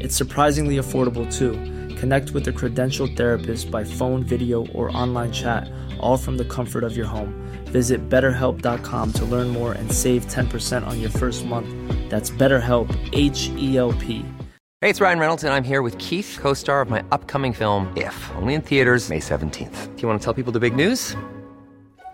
It's surprisingly affordable too. Connect with a credentialed therapist by phone, video, or online chat, all from the comfort of your home. Visit betterhelp.com to learn more and save 10% on your first month. That's BetterHelp, H E L P. Hey, it's Ryan Reynolds, and I'm here with Keith, co star of my upcoming film, If, only in theaters, May 17th. Do you want to tell people the big news?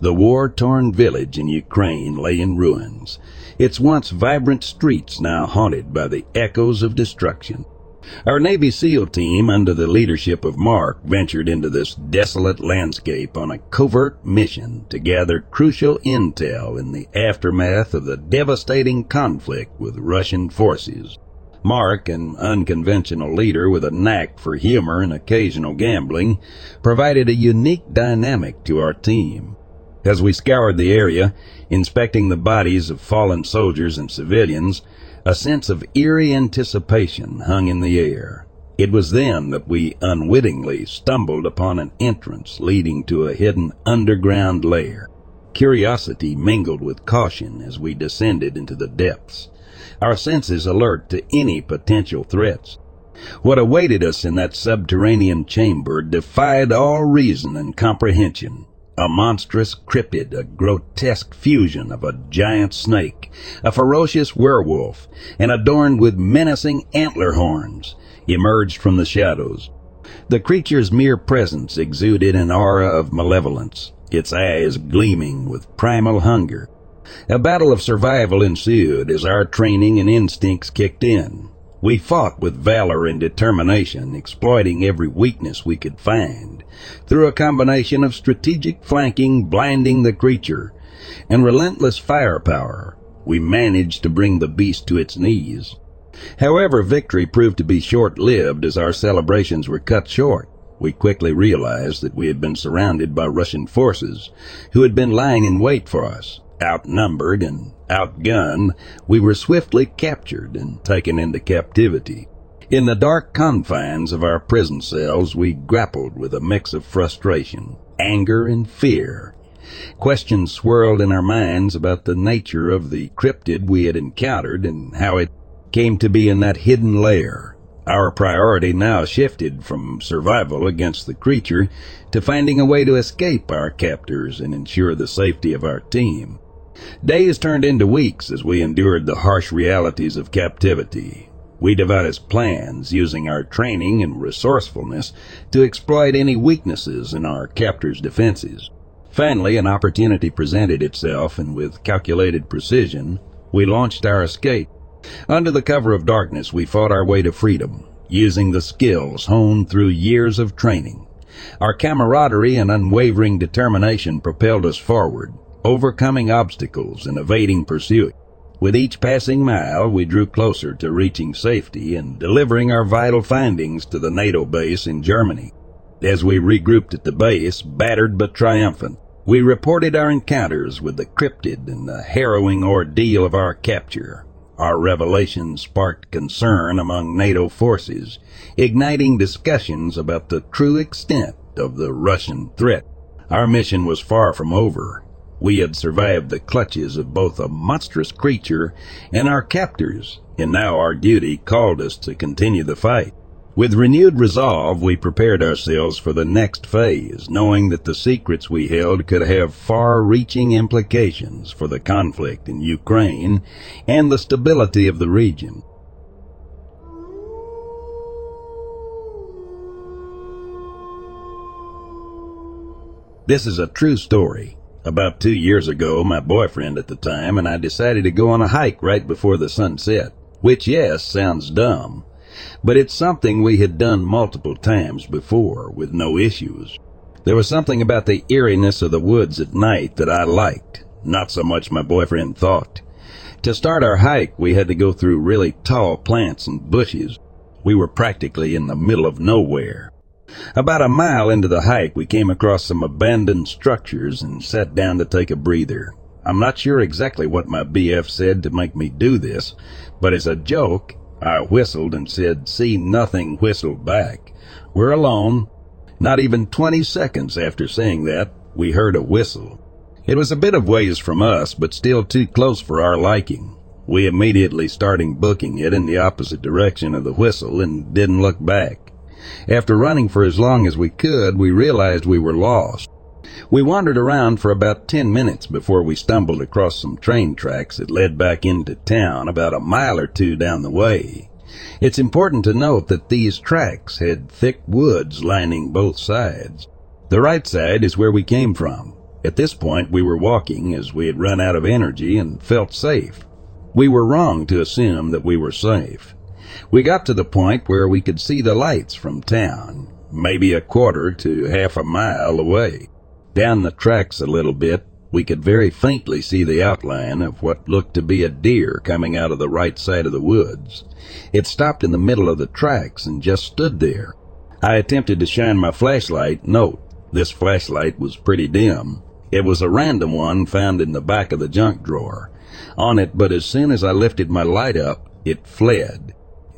The war-torn village in Ukraine lay in ruins, its once vibrant streets now haunted by the echoes of destruction. Our Navy SEAL team, under the leadership of Mark, ventured into this desolate landscape on a covert mission to gather crucial intel in the aftermath of the devastating conflict with Russian forces. Mark, an unconventional leader with a knack for humor and occasional gambling, provided a unique dynamic to our team. As we scoured the area, inspecting the bodies of fallen soldiers and civilians, a sense of eerie anticipation hung in the air. It was then that we unwittingly stumbled upon an entrance leading to a hidden underground lair. Curiosity mingled with caution as we descended into the depths, our senses alert to any potential threats. What awaited us in that subterranean chamber defied all reason and comprehension. A monstrous cryptid, a grotesque fusion of a giant snake, a ferocious werewolf, and adorned with menacing antler horns, emerged from the shadows. The creature's mere presence exuded an aura of malevolence, its eyes gleaming with primal hunger. A battle of survival ensued as our training and instincts kicked in. We fought with valor and determination, exploiting every weakness we could find. Through a combination of strategic flanking, blinding the creature, and relentless firepower, we managed to bring the beast to its knees. However, victory proved to be short-lived as our celebrations were cut short. We quickly realized that we had been surrounded by Russian forces who had been lying in wait for us. Outnumbered and outgunned, we were swiftly captured and taken into captivity. In the dark confines of our prison cells, we grappled with a mix of frustration, anger, and fear. Questions swirled in our minds about the nature of the cryptid we had encountered and how it came to be in that hidden lair. Our priority now shifted from survival against the creature to finding a way to escape our captors and ensure the safety of our team. Days turned into weeks as we endured the harsh realities of captivity. We devised plans using our training and resourcefulness to exploit any weaknesses in our captors' defenses. Finally, an opportunity presented itself, and with calculated precision, we launched our escape. Under the cover of darkness, we fought our way to freedom, using the skills honed through years of training. Our camaraderie and unwavering determination propelled us forward, overcoming obstacles and evading pursuit. With each passing mile, we drew closer to reaching safety and delivering our vital findings to the NATO base in Germany. As we regrouped at the base, battered but triumphant, we reported our encounters with the cryptid and the harrowing ordeal of our capture. Our revelation sparked concern among NATO forces, igniting discussions about the true extent of the Russian threat. Our mission was far from over. We had survived the clutches of both a monstrous creature and our captors, and now our duty called us to continue the fight. With renewed resolve, we prepared ourselves for the next phase, knowing that the secrets we held could have far-reaching implications for the conflict in Ukraine and the stability of the region. This is a true story. About two years ago, my boyfriend at the time and I decided to go on a hike right before the sun set. Which, yes, sounds dumb, but it's something we had done multiple times before with no issues. There was something about the eeriness of the woods at night that I liked, not so much my boyfriend thought. To start our hike, we had to go through really tall plants and bushes. We were practically in the middle of nowhere. About a mile into the hike, we came across some abandoned structures and sat down to take a breather. I'm not sure exactly what my BF said to make me do this, but as a joke, I whistled and said, see nothing whistled back. We're alone. Not even 20 seconds after saying that, we heard a whistle. It was a bit of ways from us, but still too close for our liking. We immediately started booking it in the opposite direction of the whistle and didn't look back. After running for as long as we could, we realized we were lost. We wandered around for about 10 minutes before we stumbled across some train tracks that led back into town about a mile or two down the way. It's important to note that these tracks had thick woods lining both sides. The right side is where we came from. At this point, we were walking as we had run out of energy and felt safe. We were wrong to assume that we were safe. We got to the point where we could see the lights from town, maybe a quarter to half a mile away. Down the tracks a little bit, we could very faintly see the outline of what looked to be a deer coming out of the right side of the woods. It stopped in the middle of the tracks and just stood there. I attempted to shine my flashlight. Note, this flashlight was pretty dim. It was a random one found in the back of the junk drawer. On it, but as soon as I lifted my light up, it fled.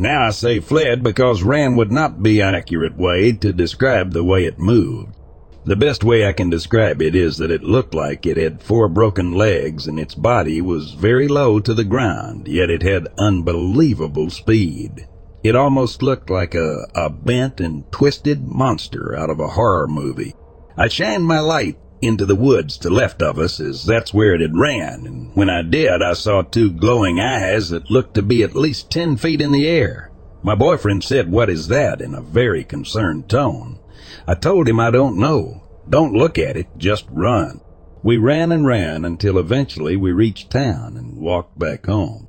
Now I say fled because ran would not be an accurate way to describe the way it moved. The best way I can describe it is that it looked like it had four broken legs and its body was very low to the ground, yet it had unbelievable speed. It almost looked like a, a bent and twisted monster out of a horror movie. I shined my light into the woods to left of us as that's where it had ran, and when I did, I saw two glowing eyes that looked to be at least ten feet in the air. My boyfriend said, what is that, in a very concerned tone. I told him I don't know. Don't look at it, just run. We ran and ran until eventually we reached town and walked back home.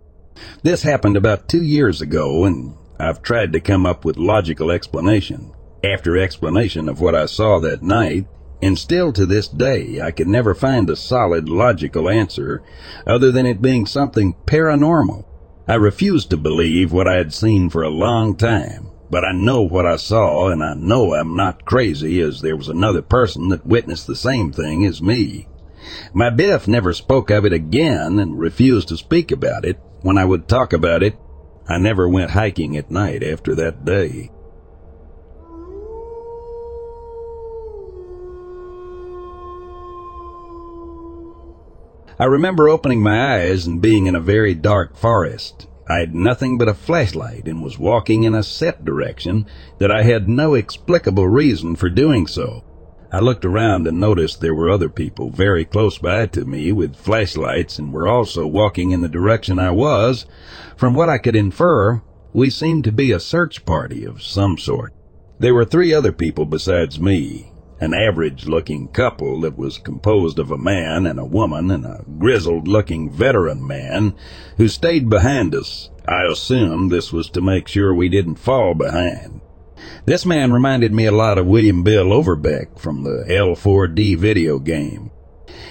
This happened about two years ago, and I've tried to come up with logical explanation. After explanation of what I saw that night, and still to this day, I could never find a solid logical answer other than it being something paranormal. I refused to believe what I had seen for a long time, but I know what I saw and I know I'm not crazy as there was another person that witnessed the same thing as me. My Biff never spoke of it again and refused to speak about it. When I would talk about it, I never went hiking at night after that day. I remember opening my eyes and being in a very dark forest. I had nothing but a flashlight and was walking in a set direction that I had no explicable reason for doing so. I looked around and noticed there were other people very close by to me with flashlights and were also walking in the direction I was. From what I could infer, we seemed to be a search party of some sort. There were three other people besides me, an average looking couple that was composed of a man and a woman and a grizzled looking veteran man who stayed behind us. I assumed this was to make sure we didn't fall behind. This man reminded me a lot of William Bill Overbeck from the L4D video game.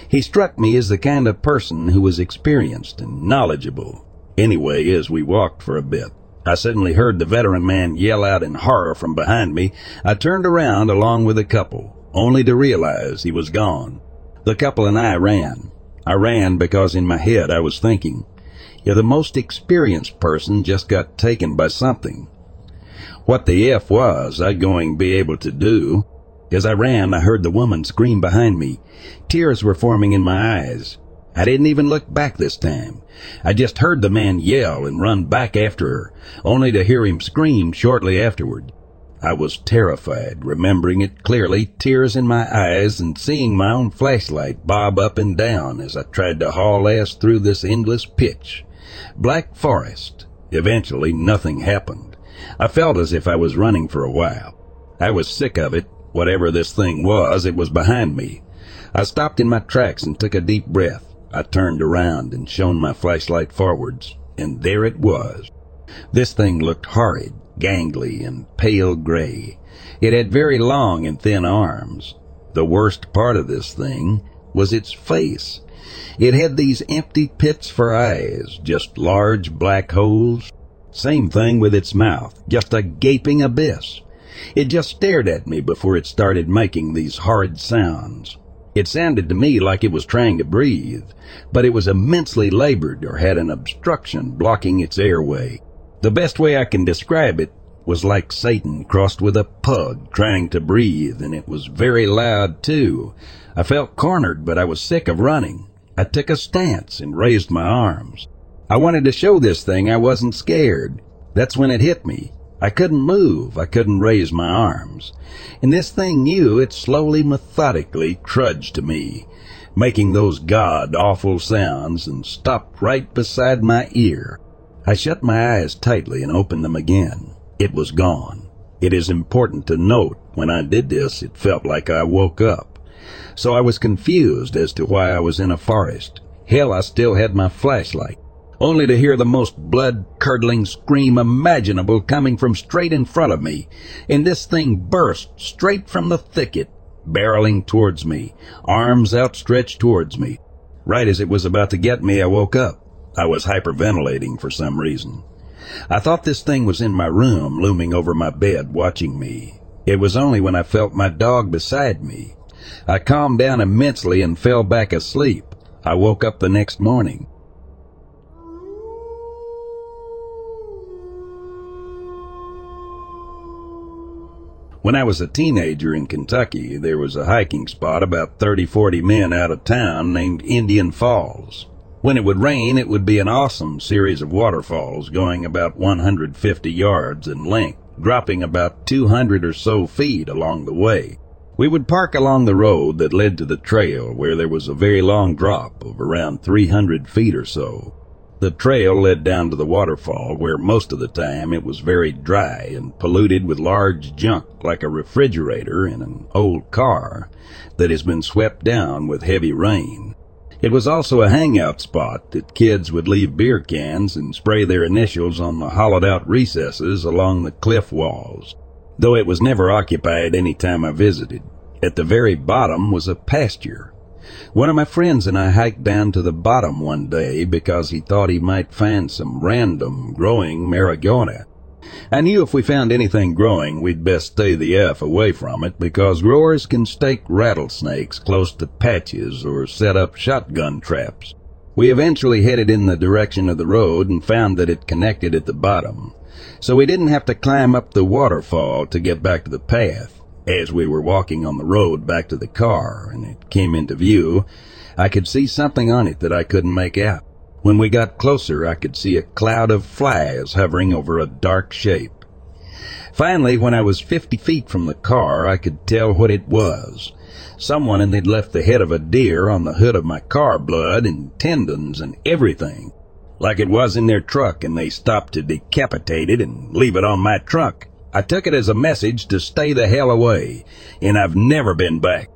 He struck me as the kind of person who was experienced and knowledgeable. Anyway, as we walked for a bit, I suddenly heard the veteran man yell out in horror from behind me. I turned around along with the couple, only to realize he was gone. The couple and I ran. I ran because in my head I was thinking, you're the most experienced person just got taken by something. What the F was I going to be able to do? As I ran, I heard the woman scream behind me. Tears were forming in my eyes. I didn't even look back this time. I just heard the man yell and run back after her, only to hear him scream shortly afterward. I was terrified, remembering it clearly, tears in my eyes, and seeing my own flashlight bob up and down as I tried to haul ass through this endless pitch. Black forest. Eventually, nothing happened. I felt as if I was running for a while. I was sick of it. Whatever this thing was, it was behind me. I stopped in my tracks and took a deep breath. I turned around and shone my flashlight forwards, and there it was. This thing looked horrid, gangly, and pale gray. It had very long and thin arms. The worst part of this thing was its face. It had these empty pits for eyes, just large black holes, same thing with its mouth, just a gaping abyss. It just stared at me before it started making these horrid sounds. It sounded to me like it was trying to breathe, but it was immensely labored or had an obstruction blocking its airway. The best way I can describe it was like Satan crossed with a pug trying to breathe, and it was very loud too. I felt cornered, but I was sick of running. I took a stance and raised my arms. I wanted to show this thing I wasn't scared. That's when it hit me. I couldn't move. I couldn't raise my arms. And this thing knew it slowly, methodically trudged to me, making those god awful sounds and stopped right beside my ear. I shut my eyes tightly and opened them again. It was gone. It is important to note when I did this, it felt like I woke up. So I was confused as to why I was in a forest. Hell, I still had my flashlight only to hear the most blood-curdling scream imaginable coming from straight in front of me, and this thing burst straight from the thicket, barreling towards me, arms outstretched towards me. Right as it was about to get me, I woke up. I was hyperventilating for some reason. I thought this thing was in my room, looming over my bed, watching me. It was only when I felt my dog beside me. I calmed down immensely and fell back asleep. I woke up the next morning. When I was a teenager in Kentucky, there was a hiking spot about 30, 40 men out of town named Indian Falls. When it would rain, it would be an awesome series of waterfalls going about 150 yards in length, dropping about 200 or so feet along the way. We would park along the road that led to the trail where there was a very long drop of around 300 feet or so. The trail led down to the waterfall where most of the time it was very dry and polluted with large junk like a refrigerator in an old car that has been swept down with heavy rain. It was also a hangout spot that kids would leave beer cans and spray their initials on the hollowed out recesses along the cliff walls, though it was never occupied any time I visited. At the very bottom was a pasture one of my friends and I hiked down to the bottom one day because he thought he might find some random growing marijuana. I knew if we found anything growing, we'd best stay the F away from it because growers can stake rattlesnakes close to patches or set up shotgun traps. We eventually headed in the direction of the road and found that it connected at the bottom, so we didn't have to climb up the waterfall to get back to the path. As we were walking on the road back to the car and it came into view, I could see something on it that I couldn't make out. When we got closer, I could see a cloud of flies hovering over a dark shape. Finally, when I was 50 feet from the car, I could tell what it was. Someone had left the head of a deer on the hood of my car, blood and tendons and everything. Like it was in their truck and they stopped to decapitate it and leave it on my truck. I took it as a message to stay the hell away, and I've never been back.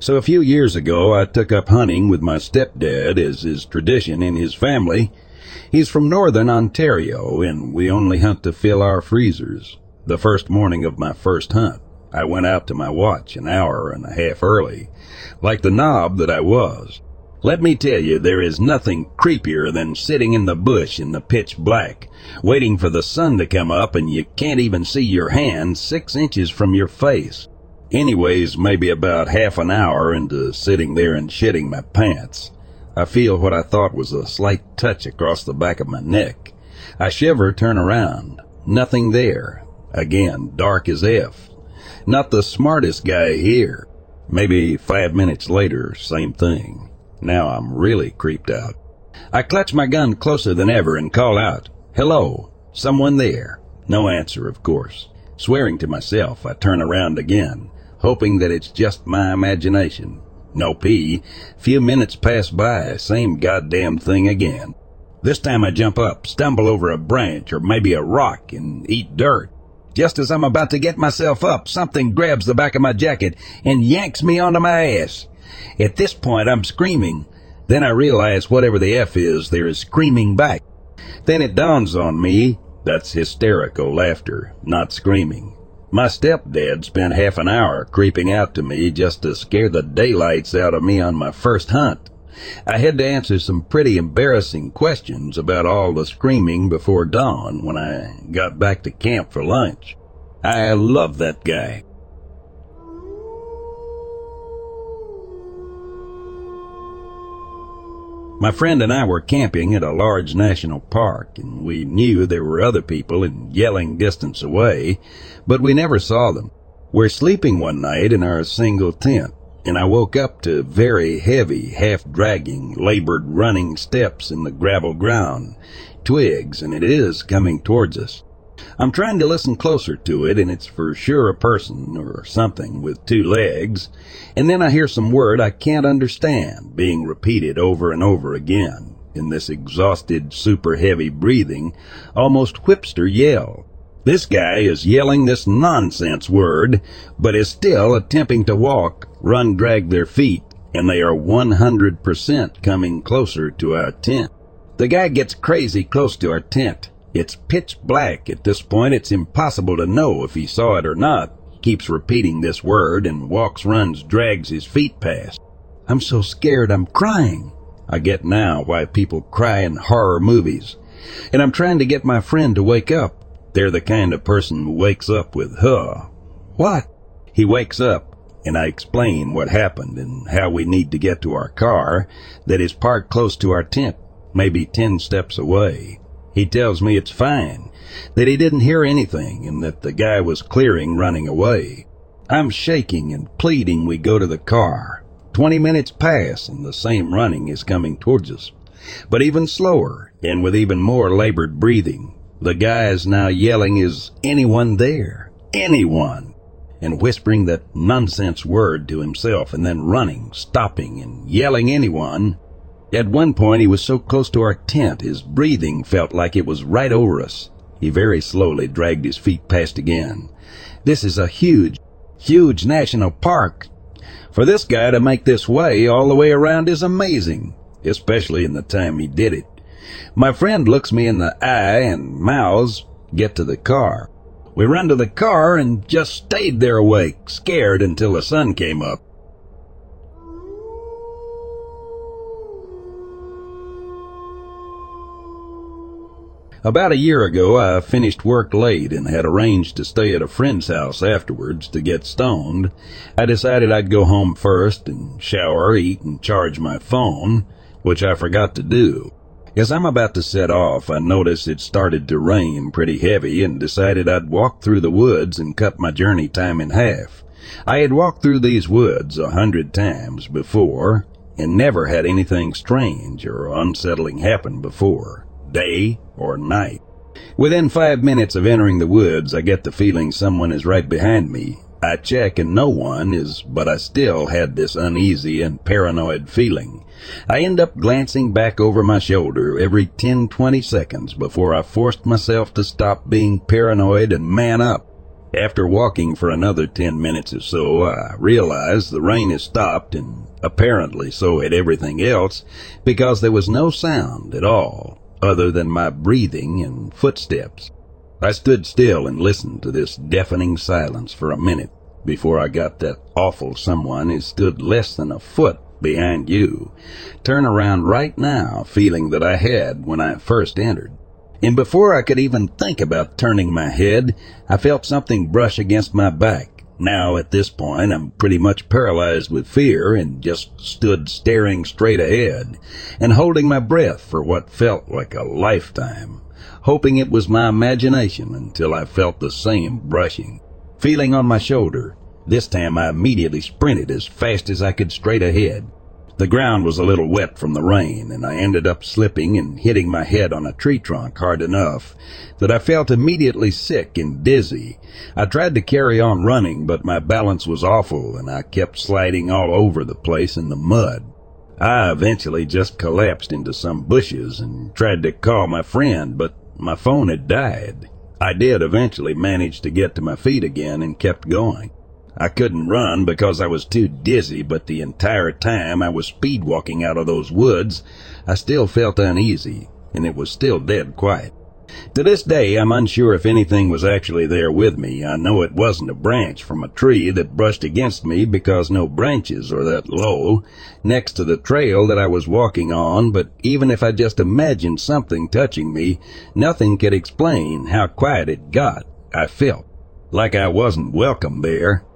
So a few years ago, I took up hunting with my stepdad, as is tradition in his family. He's from northern Ontario, and we only hunt to fill our freezers. The first morning of my first hunt, I went out to my watch an hour and a half early, like the knob that I was. Let me tell you, there is nothing creepier than sitting in the bush in the pitch black, waiting for the sun to come up and you can't even see your hand six inches from your face. Anyways, maybe about half an hour into sitting there and shitting my pants, I feel what I thought was a slight touch across the back of my neck. I shiver, turn around. Nothing there. Again, dark as F. Not the smartest guy here. Maybe five minutes later, same thing. Now I'm really creeped out. I clutch my gun closer than ever and call out, Hello, someone there? No answer, of course. Swearing to myself, I turn around again hoping that it's just my imagination. No pee. Few minutes pass by, same goddamn thing again. This time I jump up, stumble over a branch or maybe a rock and eat dirt. Just as I'm about to get myself up, something grabs the back of my jacket and yanks me onto my ass. At this point, I'm screaming. Then I realize whatever the F is, there is screaming back. Then it dawns on me that's hysterical laughter, not screaming. My stepdad spent half an hour creeping out to me just to scare the daylights out of me on my first hunt. I had to answer some pretty embarrassing questions about all the screaming before dawn when I got back to camp for lunch. I love that guy. My friend and I were camping at a large national park, and we knew there were other people in yelling distance away, but we never saw them. We're sleeping one night in our single tent, and I woke up to very heavy, half-dragging, labored running steps in the gravel ground, twigs, and it is coming towards us. I'm trying to listen closer to it, and it's for sure a person or something with two legs. And then I hear some word I can't understand being repeated over and over again in this exhausted, super heavy breathing, almost whipster yell. This guy is yelling this nonsense word, but is still attempting to walk, run, drag their feet, and they are 100% coming closer to our tent. The guy gets crazy close to our tent it's pitch black. At this point, it's impossible to know if he saw it or not. Keeps repeating this word and walks, runs, drags his feet past. I'm so scared I'm crying. I get now why people cry in horror movies. And I'm trying to get my friend to wake up. They're the kind of person who wakes up with, huh? What? He wakes up, and I explain what happened and how we need to get to our car that is parked close to our tent, maybe ten steps away. He tells me it's fine, that he didn't hear anything, and that the guy was clearing running away. I'm shaking and pleading we go to the car. Twenty minutes pass, and the same running is coming towards us. But even slower, and with even more labored breathing. The guy is now yelling, Is anyone there? Anyone! And whispering that nonsense word to himself, and then running, stopping, and yelling anyone at one point, he was so close to our tent, his breathing felt like it was right over us. He very slowly dragged his feet past again. This is a huge, huge national park. For this guy to make this way all the way around is amazing, especially in the time he did it. My friend looks me in the eye and mouths, get to the car. We run to the car and just stayed there awake, scared until the sun came up. About a year ago, I finished work late and had arranged to stay at a friend's house afterwards to get stoned. I decided I'd go home first and shower, eat, and charge my phone, which I forgot to do. As I'm about to set off, I noticed it started to rain pretty heavy and decided I'd walk through the woods and cut my journey time in half. I had walked through these woods a hundred times before, and never had anything strange or unsettling happen before, day or night. Within five minutes of entering the woods, I get the feeling someone is right behind me. I check and no one is, but I still had this uneasy and paranoid feeling. I end up glancing back over my shoulder every 10, 20 seconds before I forced myself to stop being paranoid and man up. After walking for another 10 minutes or so, I realized the rain had stopped and apparently so had everything else because there was no sound at all other than my breathing and footsteps. I stood still and listened to this deafening silence for a minute before I got that awful someone who stood less than a foot behind you turn around right now feeling that I had when I first entered. And before I could even think about turning my head, I felt something brush against my back. Now at this point, I'm pretty much paralyzed with fear and just stood staring straight ahead and holding my breath for what felt like a lifetime, hoping it was my imagination until I felt the same brushing. Feeling on my shoulder, this time I immediately sprinted as fast as I could straight ahead. The ground was a little wet from the rain, and I ended up slipping and hitting my head on a tree trunk hard enough that I felt immediately sick and dizzy. I tried to carry on running, but my balance was awful, and I kept sliding all over the place in the mud. I eventually just collapsed into some bushes and tried to call my friend, but my phone had died. I did eventually manage to get to my feet again and kept going. I couldn't run because I was too dizzy, but the entire time I was speed walking out of those woods, I still felt uneasy, and it was still dead quiet. To this day, I'm unsure if anything was actually there with me. I know it wasn't a branch from a tree that brushed against me because no branches are that low next to the trail that I was walking on, but even if I just imagined something touching me, nothing could explain how quiet it got. I felt like I wasn't welcome there.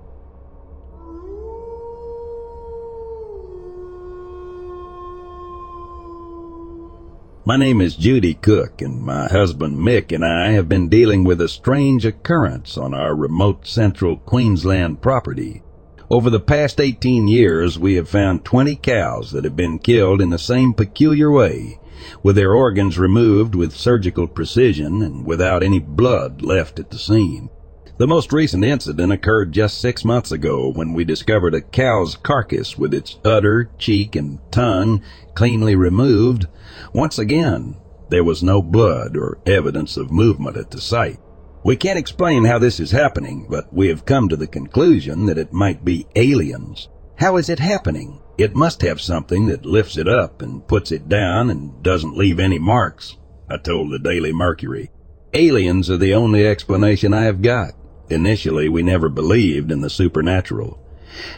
My name is Judy Cook, and my husband Mick and I have been dealing with a strange occurrence on our remote central Queensland property. Over the past 18 years, we have found 20 cows that have been killed in the same peculiar way, with their organs removed with surgical precision and without any blood left at the scene. The most recent incident occurred just six months ago when we discovered a cow's carcass with its udder, cheek, and tongue cleanly removed. Once again, there was no blood or evidence of movement at the site. We can't explain how this is happening, but we have come to the conclusion that it might be aliens. How is it happening? It must have something that lifts it up and puts it down and doesn't leave any marks, I told the Daily Mercury. Aliens are the only explanation I have got. Initially, we never believed in the supernatural.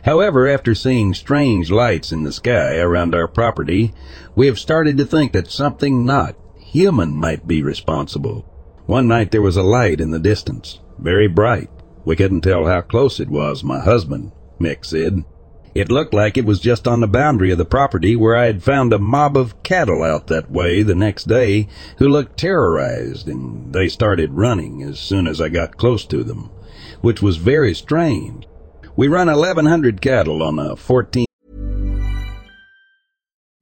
However, after seeing strange lights in the sky around our property, we have started to think that something not human might be responsible. One night there was a light in the distance, very bright. We couldn't tell how close it was, my husband, Mick said. It looked like it was just on the boundary of the property where I had found a mob of cattle out that way the next day who looked terrorized and they started running as soon as I got close to them which was very strange. We run 1,100 cattle on a 14.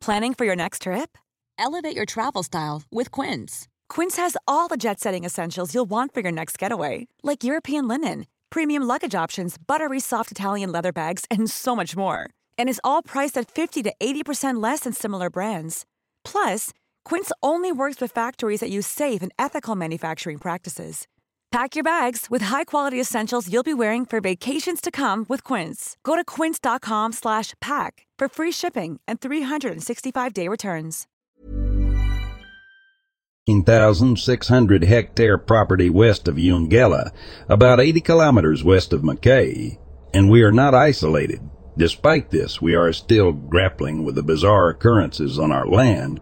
Planning for your next trip? Elevate your travel style with Quince. Quince has all the jet setting essentials you'll want for your next getaway, like European linen, premium luggage options, buttery soft Italian leather bags, and so much more. And is all priced at 50 to 80% less than similar brands. Plus, Quince only works with factories that use safe and ethical manufacturing practices. Pack your bags with high-quality essentials you'll be wearing for vacations to come with Quince. Go to quince.com slash pack for free shipping and 365-day returns. 1,600 hectare property west of Eungella, about 80 kilometers west of Mackay, and we are not isolated. Despite this, we are still grappling with the bizarre occurrences on our land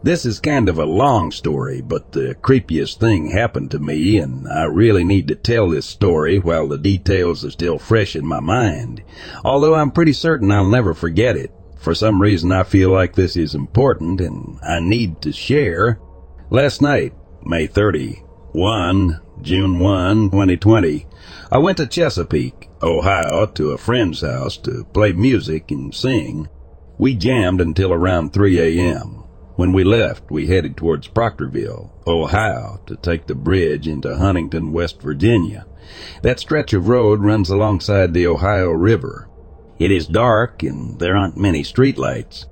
This is kind of a long story, but the creepiest thing happened to me, and I really need to tell this story while the details are still fresh in my mind. Although I'm pretty certain I'll never forget it. For some reason I feel like this is important and I need to share. Last night, May 30, One, June 1, 2020, I went to Chesapeake, Ohio, to a friend's house to play music and sing. We jammed until around 3 a.m. When we left, we headed towards Proctorville, Ohio, to take the bridge into Huntington, West Virginia. That stretch of road runs alongside the Ohio River. It is dark and there aren't many streetlights.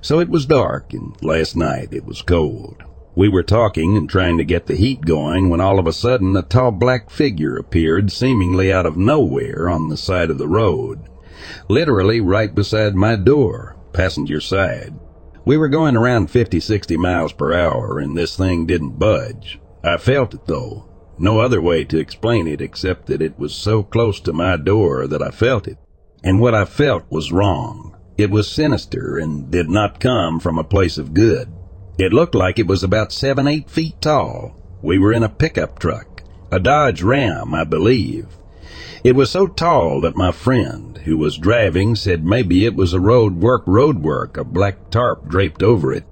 So it was dark and last night it was cold. We were talking and trying to get the heat going when all of a sudden a tall black figure appeared seemingly out of nowhere on the side of the road. Literally right beside my door, passenger side. We were going around 50, 60 miles per hour and this thing didn't budge. I felt it though. No other way to explain it except that it was so close to my door that I felt it. And what I felt was wrong. It was sinister and did not come from a place of good. It looked like it was about seven, eight feet tall. We were in a pickup truck, a Dodge Ram, I believe. It was so tall that my friend, who was driving, said maybe it was a road work road work, a black tarp draped over it.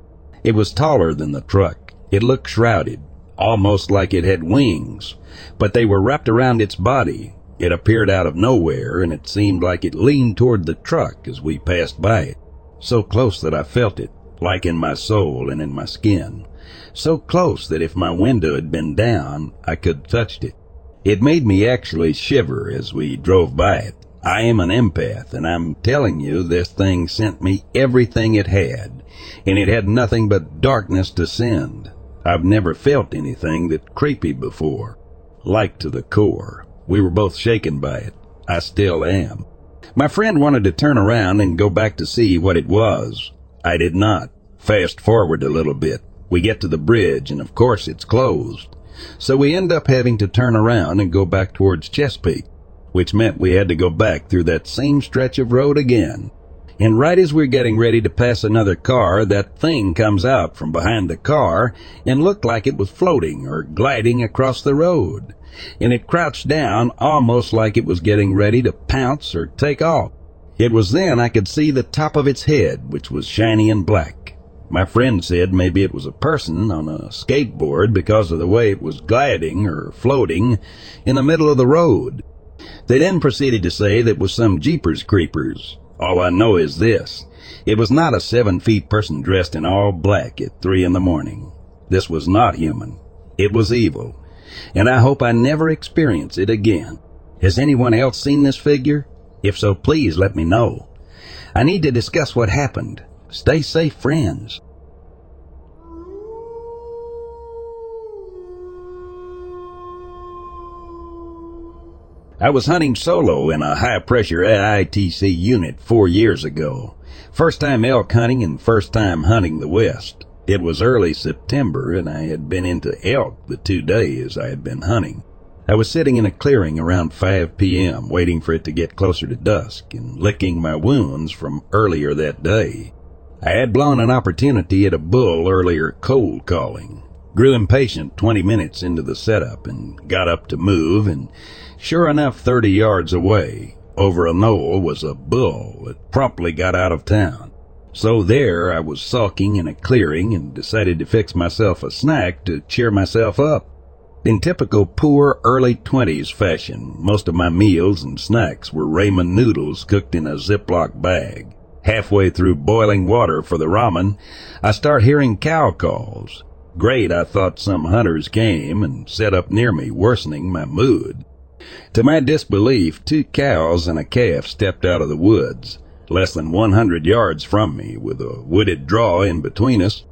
It was taller than the truck. It looked shrouded, almost like it had wings, but they were wrapped around its body. It appeared out of nowhere, and it seemed like it leaned toward the truck as we passed by it, so close that I felt it like in my soul and in my skin, so close that if my window had been down, I could have touched it. It made me actually shiver as we drove by it. I am an empath, and I'm telling you this thing sent me everything it had, and it had nothing but darkness to send. I've never felt anything that creepy before, like to the core. We were both shaken by it. I still am. My friend wanted to turn around and go back to see what it was. I did not. Fast forward a little bit. We get to the bridge, and of course it's closed. So we end up having to turn around and go back towards Chesapeake, which meant we had to go back through that same stretch of road again. And right as we're getting ready to pass another car, that thing comes out from behind the car and looked like it was floating or gliding across the road. And it crouched down almost like it was getting ready to pounce or take off. It was then I could see the top of its head, which was shiny and black. My friend said maybe it was a person on a skateboard because of the way it was gliding or floating in the middle of the road. They then proceeded to say that was some Jeepers Creepers. All I know is this. It was not a seven feet person dressed in all black at three in the morning. This was not human. It was evil. And I hope I never experience it again. Has anyone else seen this figure? If so, please let me know. I need to discuss what happened. Stay safe, friends. I was hunting solo in a high pressure AITC unit four years ago. First time elk hunting and first time hunting the West. It was early September and I had been into elk the two days I had been hunting. I was sitting in a clearing around 5 p.m., waiting for it to get closer to dusk and licking my wounds from earlier that day. I had blown an opportunity at a bull earlier cold calling. Grew impatient 20 minutes into the setup and got up to move, and sure enough, 30 yards away, over a knoll, was a bull that promptly got out of town. So there I was sulking in a clearing and decided to fix myself a snack to cheer myself up. In typical poor early 20s fashion, most of my meals and snacks were ramen noodles cooked in a Ziploc bag. Halfway through boiling water for the ramen, I start hearing cow calls. Great, I thought some hunters came and set up near me, worsening my mood. To my disbelief, two cows and a calf stepped out of the woods, less than 100 yards from me, with a wooded draw in between us.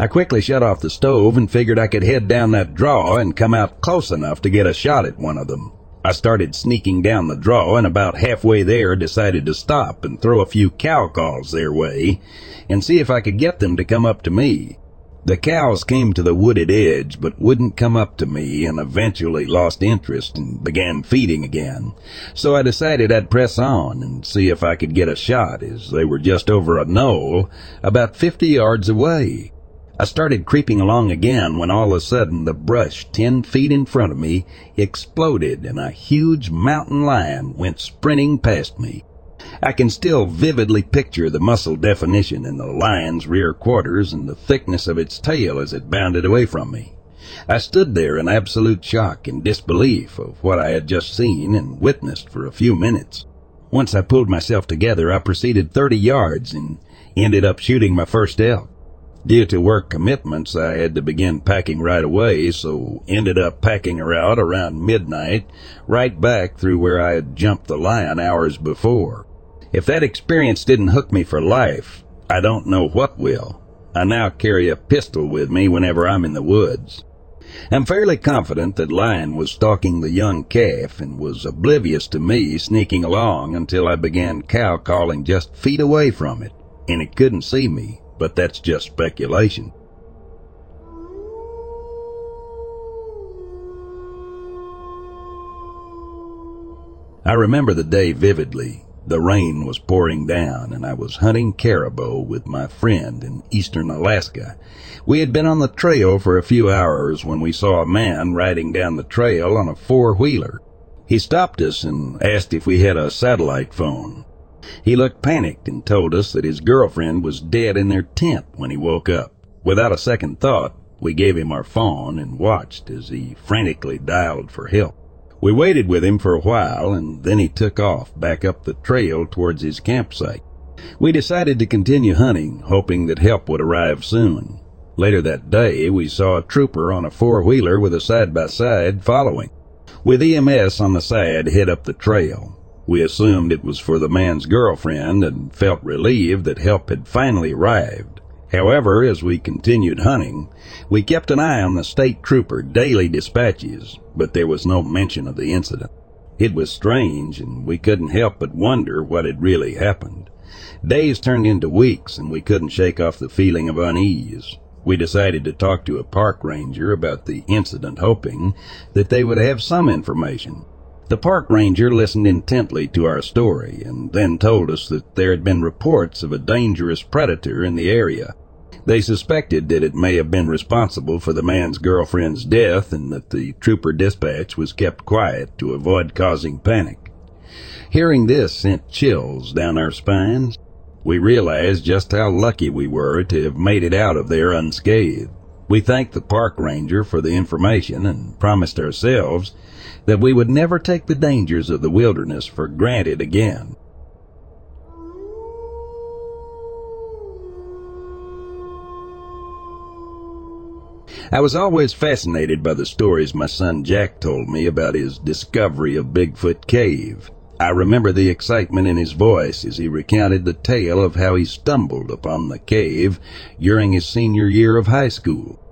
I quickly shut off the stove and figured I could head down that draw and come out close enough to get a shot at one of them. I started sneaking down the draw and about halfway there decided to stop and throw a few cow calls their way and see if I could get them to come up to me. The cows came to the wooded edge but wouldn't come up to me and eventually lost interest and began feeding again. So I decided I'd press on and see if I could get a shot as they were just over a knoll about 50 yards away. I started creeping along again when all of a sudden the brush ten feet in front of me exploded and a huge mountain lion went sprinting past me. I can still vividly picture the muscle definition in the lion's rear quarters and the thickness of its tail as it bounded away from me. I stood there in absolute shock and disbelief of what I had just seen and witnessed for a few minutes. Once I pulled myself together, I proceeded 30 yards and ended up shooting my first elk. Due to work commitments, I had to begin packing right away, so ended up packing her out around midnight, right back through where I had jumped the lion hours before. If that experience didn't hook me for life, I don't know what will. I now carry a pistol with me whenever I'm in the woods. I'm fairly confident that Lion was stalking the young calf and was oblivious to me sneaking along until I began cow calling just feet away from it, and it couldn't see me but that's just speculation. I remember the day vividly. The rain was pouring down and I was hunting caribou with my friend in eastern Alaska. We had been on the trail for a few hours when we saw a man riding down the trail on a four-wheeler. He stopped us and asked if we had a satellite phone. He looked panicked and told us that his girlfriend was dead in their tent when he woke up. Without a second thought, we gave him our phone and watched as he frantically dialed for help. We waited with him for a while and then he took off back up the trail towards his campsite. We decided to continue hunting, hoping that help would arrive soon. Later that day, we saw a trooper on a four-wheeler with a side-by-side following. With EMS on the side, head up the trail. We assumed it was for the man's girlfriend and felt relieved that help had finally arrived. However, as we continued hunting, we kept an eye on the state trooper daily dispatches, but there was no mention of the incident. It was strange, and we couldn't help but wonder what had really happened. Days turned into weeks, and we couldn't shake off the feeling of unease. We decided to talk to a park ranger about the incident, hoping that they would have some information. The park ranger listened intently to our story and then told us that there had been reports of a dangerous predator in the area. They suspected that it may have been responsible for the man's girlfriend's death and that the trooper dispatch was kept quiet to avoid causing panic. Hearing this sent chills down our spines. We realized just how lucky we were to have made it out of there unscathed. We thanked the park ranger for the information and promised ourselves that we would never take the dangers of the wilderness for granted again. I was always fascinated by the stories my son Jack told me about his discovery of Bigfoot Cave. I remember the excitement in his voice as he recounted the tale of how he stumbled upon the cave during his senior year of high school.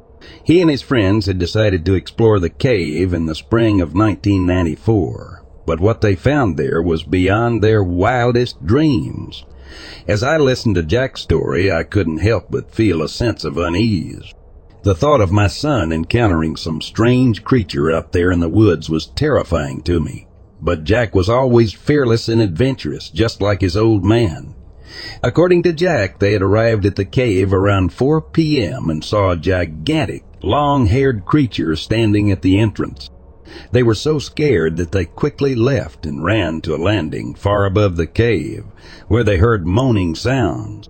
He and his friends had decided to explore the cave in the spring of 1994, but what they found there was beyond their wildest dreams. As I listened to Jack's story, I couldn't help but feel a sense of unease. The thought of my son encountering some strange creature up there in the woods was terrifying to me. But Jack was always fearless and adventurous, just like his old man. According to Jack, they had arrived at the cave around 4 p.m. and saw a gigantic, long-haired creature standing at the entrance. They were so scared that they quickly left and ran to a landing far above the cave, where they heard moaning sounds.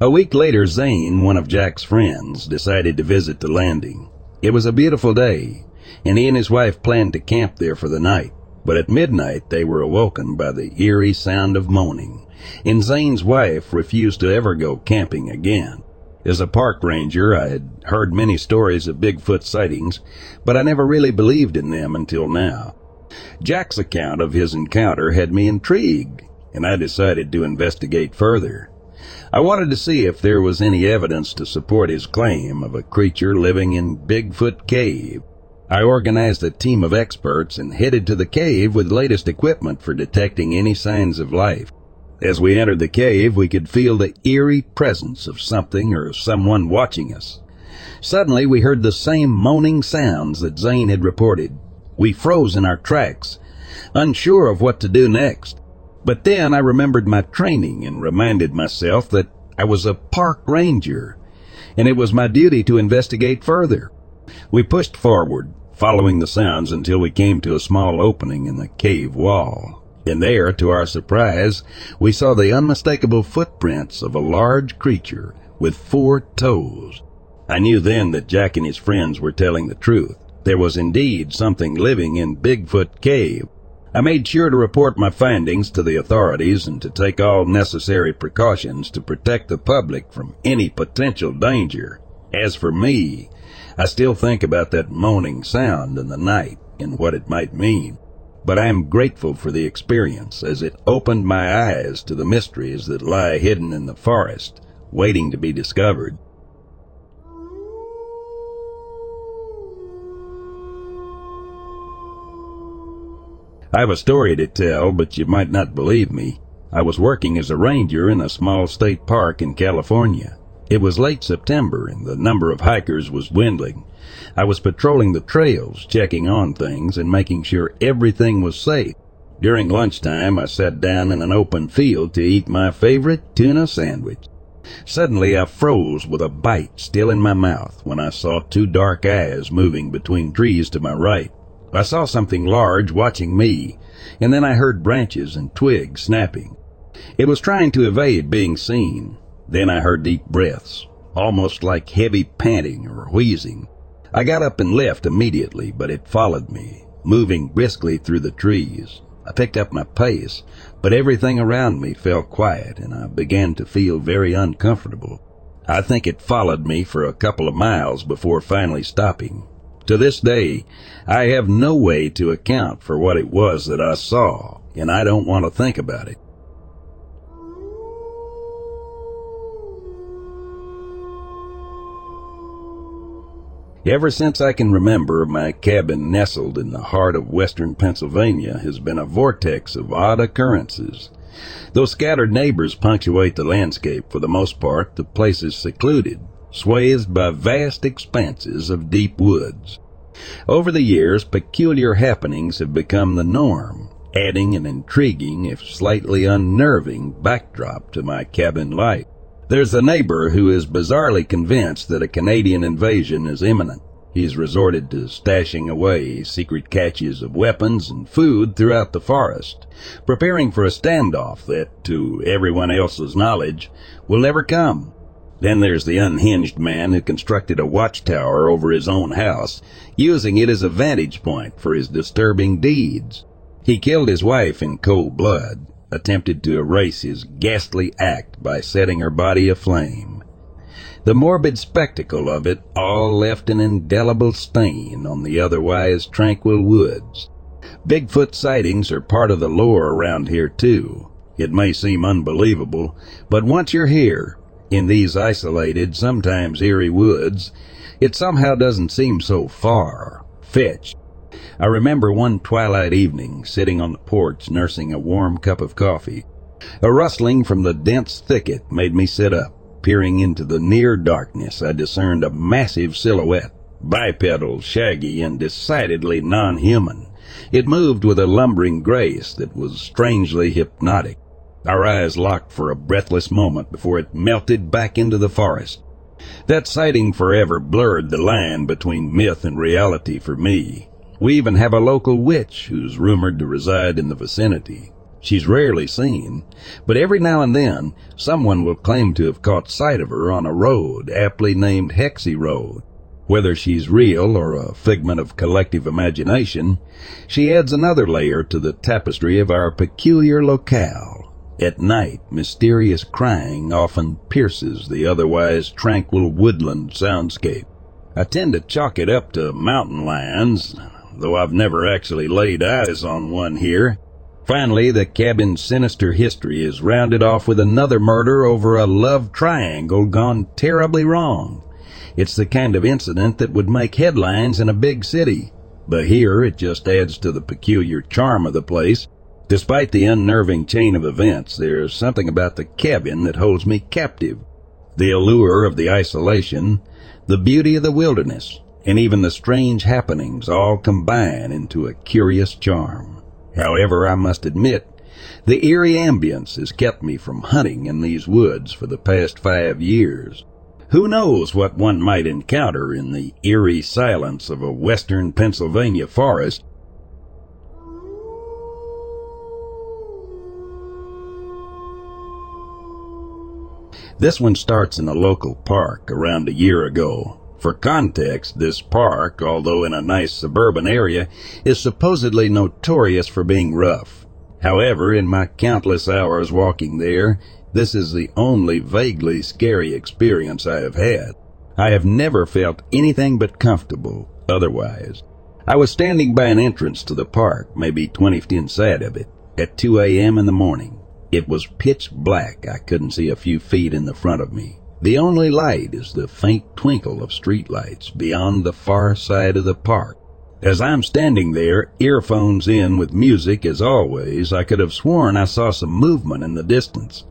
A week later, Zane, one of Jack's friends, decided to visit the landing. It was a beautiful day, and he and his wife planned to camp there for the night. But at midnight, they were awoken by the eerie sound of moaning and Zane's wife refused to ever go camping again. As a park ranger, I had heard many stories of Bigfoot sightings, but I never really believed in them until now. Jack's account of his encounter had me intrigued, and I decided to investigate further. I wanted to see if there was any evidence to support his claim of a creature living in Bigfoot Cave. I organized a team of experts and headed to the cave with latest equipment for detecting any signs of life. As we entered the cave, we could feel the eerie presence of something or someone watching us. Suddenly, we heard the same moaning sounds that Zane had reported. We froze in our tracks, unsure of what to do next. But then I remembered my training and reminded myself that I was a park ranger, and it was my duty to investigate further. We pushed forward, following the sounds until we came to a small opening in the cave wall and there, to our surprise, we saw the unmistakable footprints of a large creature with four toes. I knew then that Jack and his friends were telling the truth. There was indeed something living in Bigfoot Cave. I made sure to report my findings to the authorities and to take all necessary precautions to protect the public from any potential danger. As for me, I still think about that moaning sound in the night and what it might mean but I am grateful for the experience as it opened my eyes to the mysteries that lie hidden in the forest, waiting to be discovered. I have a story to tell, but you might not believe me. I was working as a ranger in a small state park in California. It was late September and the number of hikers was dwindling. I was patrolling the trails, checking on things and making sure everything was safe. During lunchtime, I sat down in an open field to eat my favorite tuna sandwich. Suddenly, I froze with a bite still in my mouth when I saw two dark eyes moving between trees to my right. I saw something large watching me, and then I heard branches and twigs snapping. It was trying to evade being seen. Then I heard deep breaths, almost like heavy panting or wheezing. I got up and left immediately, but it followed me, moving briskly through the trees. I picked up my pace, but everything around me fell quiet and I began to feel very uncomfortable. I think it followed me for a couple of miles before finally stopping. To this day, I have no way to account for what it was that I saw, and I don't want to think about it. Ever since I can remember, my cabin nestled in the heart of western Pennsylvania has been a vortex of odd occurrences. Though scattered neighbors punctuate the landscape, for the most part, the place is secluded, swathed by vast expanses of deep woods. Over the years, peculiar happenings have become the norm, adding an intriguing, if slightly unnerving, backdrop to my cabin life. There's a neighbor who is bizarrely convinced that a Canadian invasion is imminent. He's resorted to stashing away secret caches of weapons and food throughout the forest, preparing for a standoff that, to everyone else's knowledge, will never come. Then there's the unhinged man who constructed a watchtower over his own house, using it as a vantage point for his disturbing deeds. He killed his wife in cold blood, attempted to erase his ghastly act by setting her body aflame. The morbid spectacle of it all left an indelible stain on the otherwise tranquil woods. Bigfoot sightings are part of the lore around here too. It may seem unbelievable, but once you're here, in these isolated, sometimes eerie woods, it somehow doesn't seem so far, fetched, I remember one twilight evening sitting on the porch nursing a warm cup of coffee. A rustling from the dense thicket made me sit up. Peering into the near darkness, I discerned a massive silhouette, bipedal, shaggy, and decidedly non-human. It moved with a lumbering grace that was strangely hypnotic. Our eyes locked for a breathless moment before it melted back into the forest. That sighting forever blurred the line between myth and reality for me. We even have a local witch who's rumored to reside in the vicinity. She's rarely seen, but every now and then someone will claim to have caught sight of her on a road aptly named Hexy Road. Whether she's real or a figment of collective imagination, she adds another layer to the tapestry of our peculiar locale. At night, mysterious crying often pierces the otherwise tranquil woodland soundscape. I tend to chalk it up to mountain lions, though I've never actually laid eyes on one here. Finally, the cabin's sinister history is rounded off with another murder over a love triangle gone terribly wrong. It's the kind of incident that would make headlines in a big city, but here it just adds to the peculiar charm of the place. Despite the unnerving chain of events, there's something about the cabin that holds me captive. The allure of the isolation, the beauty of the wilderness, and even the strange happenings all combine into a curious charm. However, I must admit, the eerie ambience has kept me from hunting in these woods for the past five years. Who knows what one might encounter in the eerie silence of a western Pennsylvania forest This one starts in a local park around a year ago. For context, this park, although in a nice suburban area, is supposedly notorious for being rough. However, in my countless hours walking there, this is the only vaguely scary experience I have had. I have never felt anything but comfortable otherwise. I was standing by an entrance to the park, maybe 20 feet inside of it, at 2 a.m. in the morning. It was pitch black. I couldn't see a few feet in the front of me. The only light is the faint twinkle of streetlights beyond the far side of the park. As I'm standing there, earphones in with music as always, I could have sworn I saw some movement in the distance.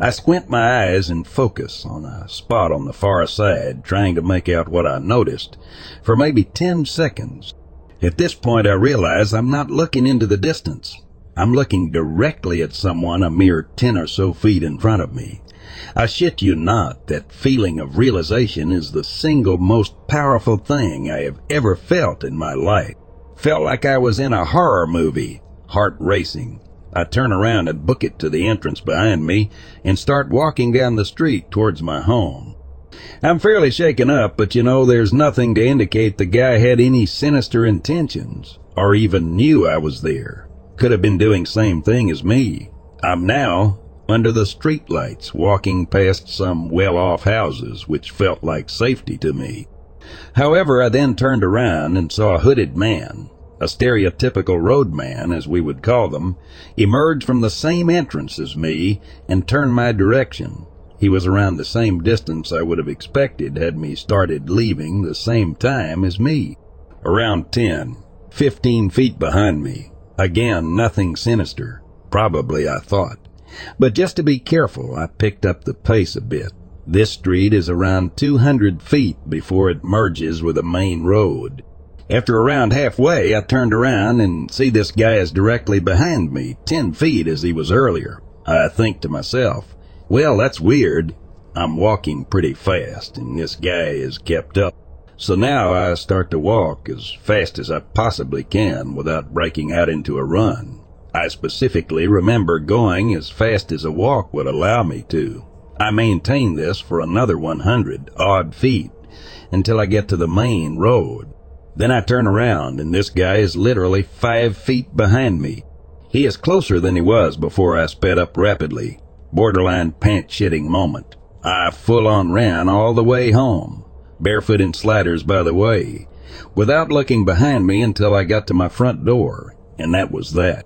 I squint my eyes and focus on a spot on the far side, trying to make out what I noticed, for maybe ten seconds. At this point I realize I'm not looking into the distance. I'm looking directly at someone a mere ten or so feet in front of me. I shit you not, that feeling of realization is the single most powerful thing I have ever felt in my life. Felt like I was in a horror movie, heart racing. I turn around and book it to the entrance behind me and start walking down the street towards my home. I'm fairly shaken up, but you know, there's nothing to indicate the guy had any sinister intentions or even knew I was there. Could have been doing same thing as me. I'm now under the streetlights, walking past some well-off houses, which felt like safety to me. However, I then turned around and saw a hooded man, a stereotypical roadman, as we would call them, emerge from the same entrance as me and turn my direction. He was around the same distance I would have expected had me started leaving the same time as me. Around ten, fifteen feet behind me. Again, nothing sinister. Probably, I thought. But just to be careful, I picked up the pace a bit. This street is around 200 feet before it merges with a main road. After around halfway, I turned around and see this guy is directly behind me, 10 feet as he was earlier. I think to myself, well, that's weird. I'm walking pretty fast and this guy is kept up. So now I start to walk as fast as I possibly can without breaking out into a run. I specifically remember going as fast as a walk would allow me to. I maintain this for another 100 odd feet until I get to the main road. Then I turn around and this guy is literally five feet behind me. He is closer than he was before I sped up rapidly. Borderline pant shitting moment. I full on ran all the way home, barefoot in sliders by the way, without looking behind me until I got to my front door, and that was that.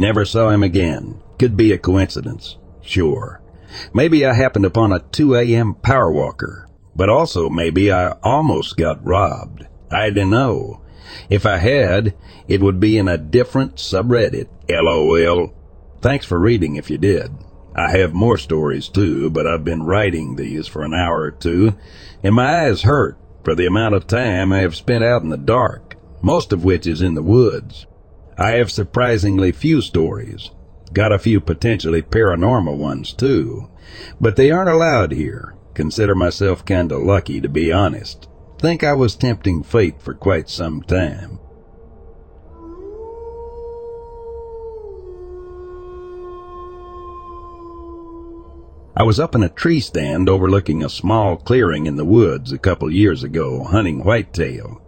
Never saw him again. Could be a coincidence. Sure. Maybe I happened upon a 2 a.m. power walker, but also maybe I almost got robbed. I don't know. If I had, it would be in a different subreddit. LOL. Thanks for reading if you did. I have more stories too, but I've been writing these for an hour or two, and my eyes hurt for the amount of time I have spent out in the dark, most of which is in the woods. I have surprisingly few stories. Got a few potentially paranormal ones too. But they aren't allowed here. Consider myself kinda lucky to be honest. Think I was tempting fate for quite some time. I was up in a tree stand overlooking a small clearing in the woods a couple years ago hunting whitetail.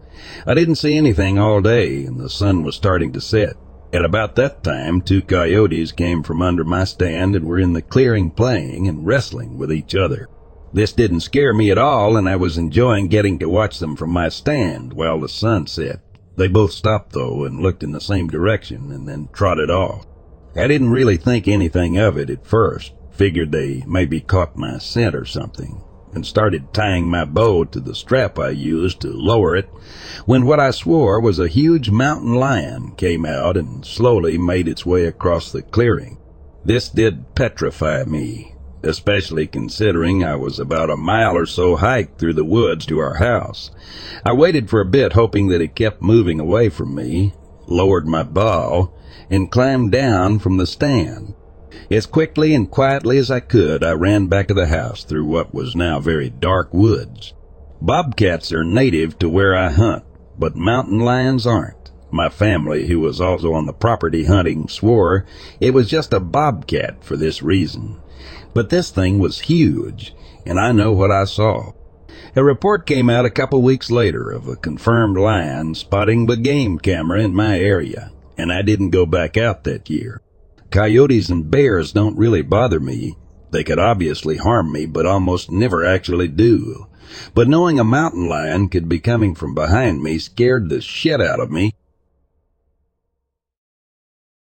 I didn't see anything all day, and the sun was starting to set. At about that time, two coyotes came from under my stand and were in the clearing playing and wrestling with each other. This didn't scare me at all, and I was enjoying getting to watch them from my stand while the sun set. They both stopped, though, and looked in the same direction and then trotted off. I didn't really think anything of it at first. Figured they maybe caught my scent or something and started tying my bow to the strap I used to lower it, when what I swore was a huge mountain lion came out and slowly made its way across the clearing. This did petrify me, especially considering I was about a mile or so hike through the woods to our house. I waited for a bit hoping that it kept moving away from me, lowered my bow, and climbed down from the stand. As quickly and quietly as I could, I ran back to the house through what was now very dark woods. Bobcats are native to where I hunt, but mountain lions aren't. My family, who was also on the property hunting, swore it was just a bobcat for this reason. But this thing was huge, and I know what I saw. A report came out a couple weeks later of a confirmed lion spotting the game camera in my area, and I didn't go back out that year. Coyotes and bears don't really bother me. They could obviously harm me, but almost never actually do. But knowing a mountain lion could be coming from behind me scared the shit out of me,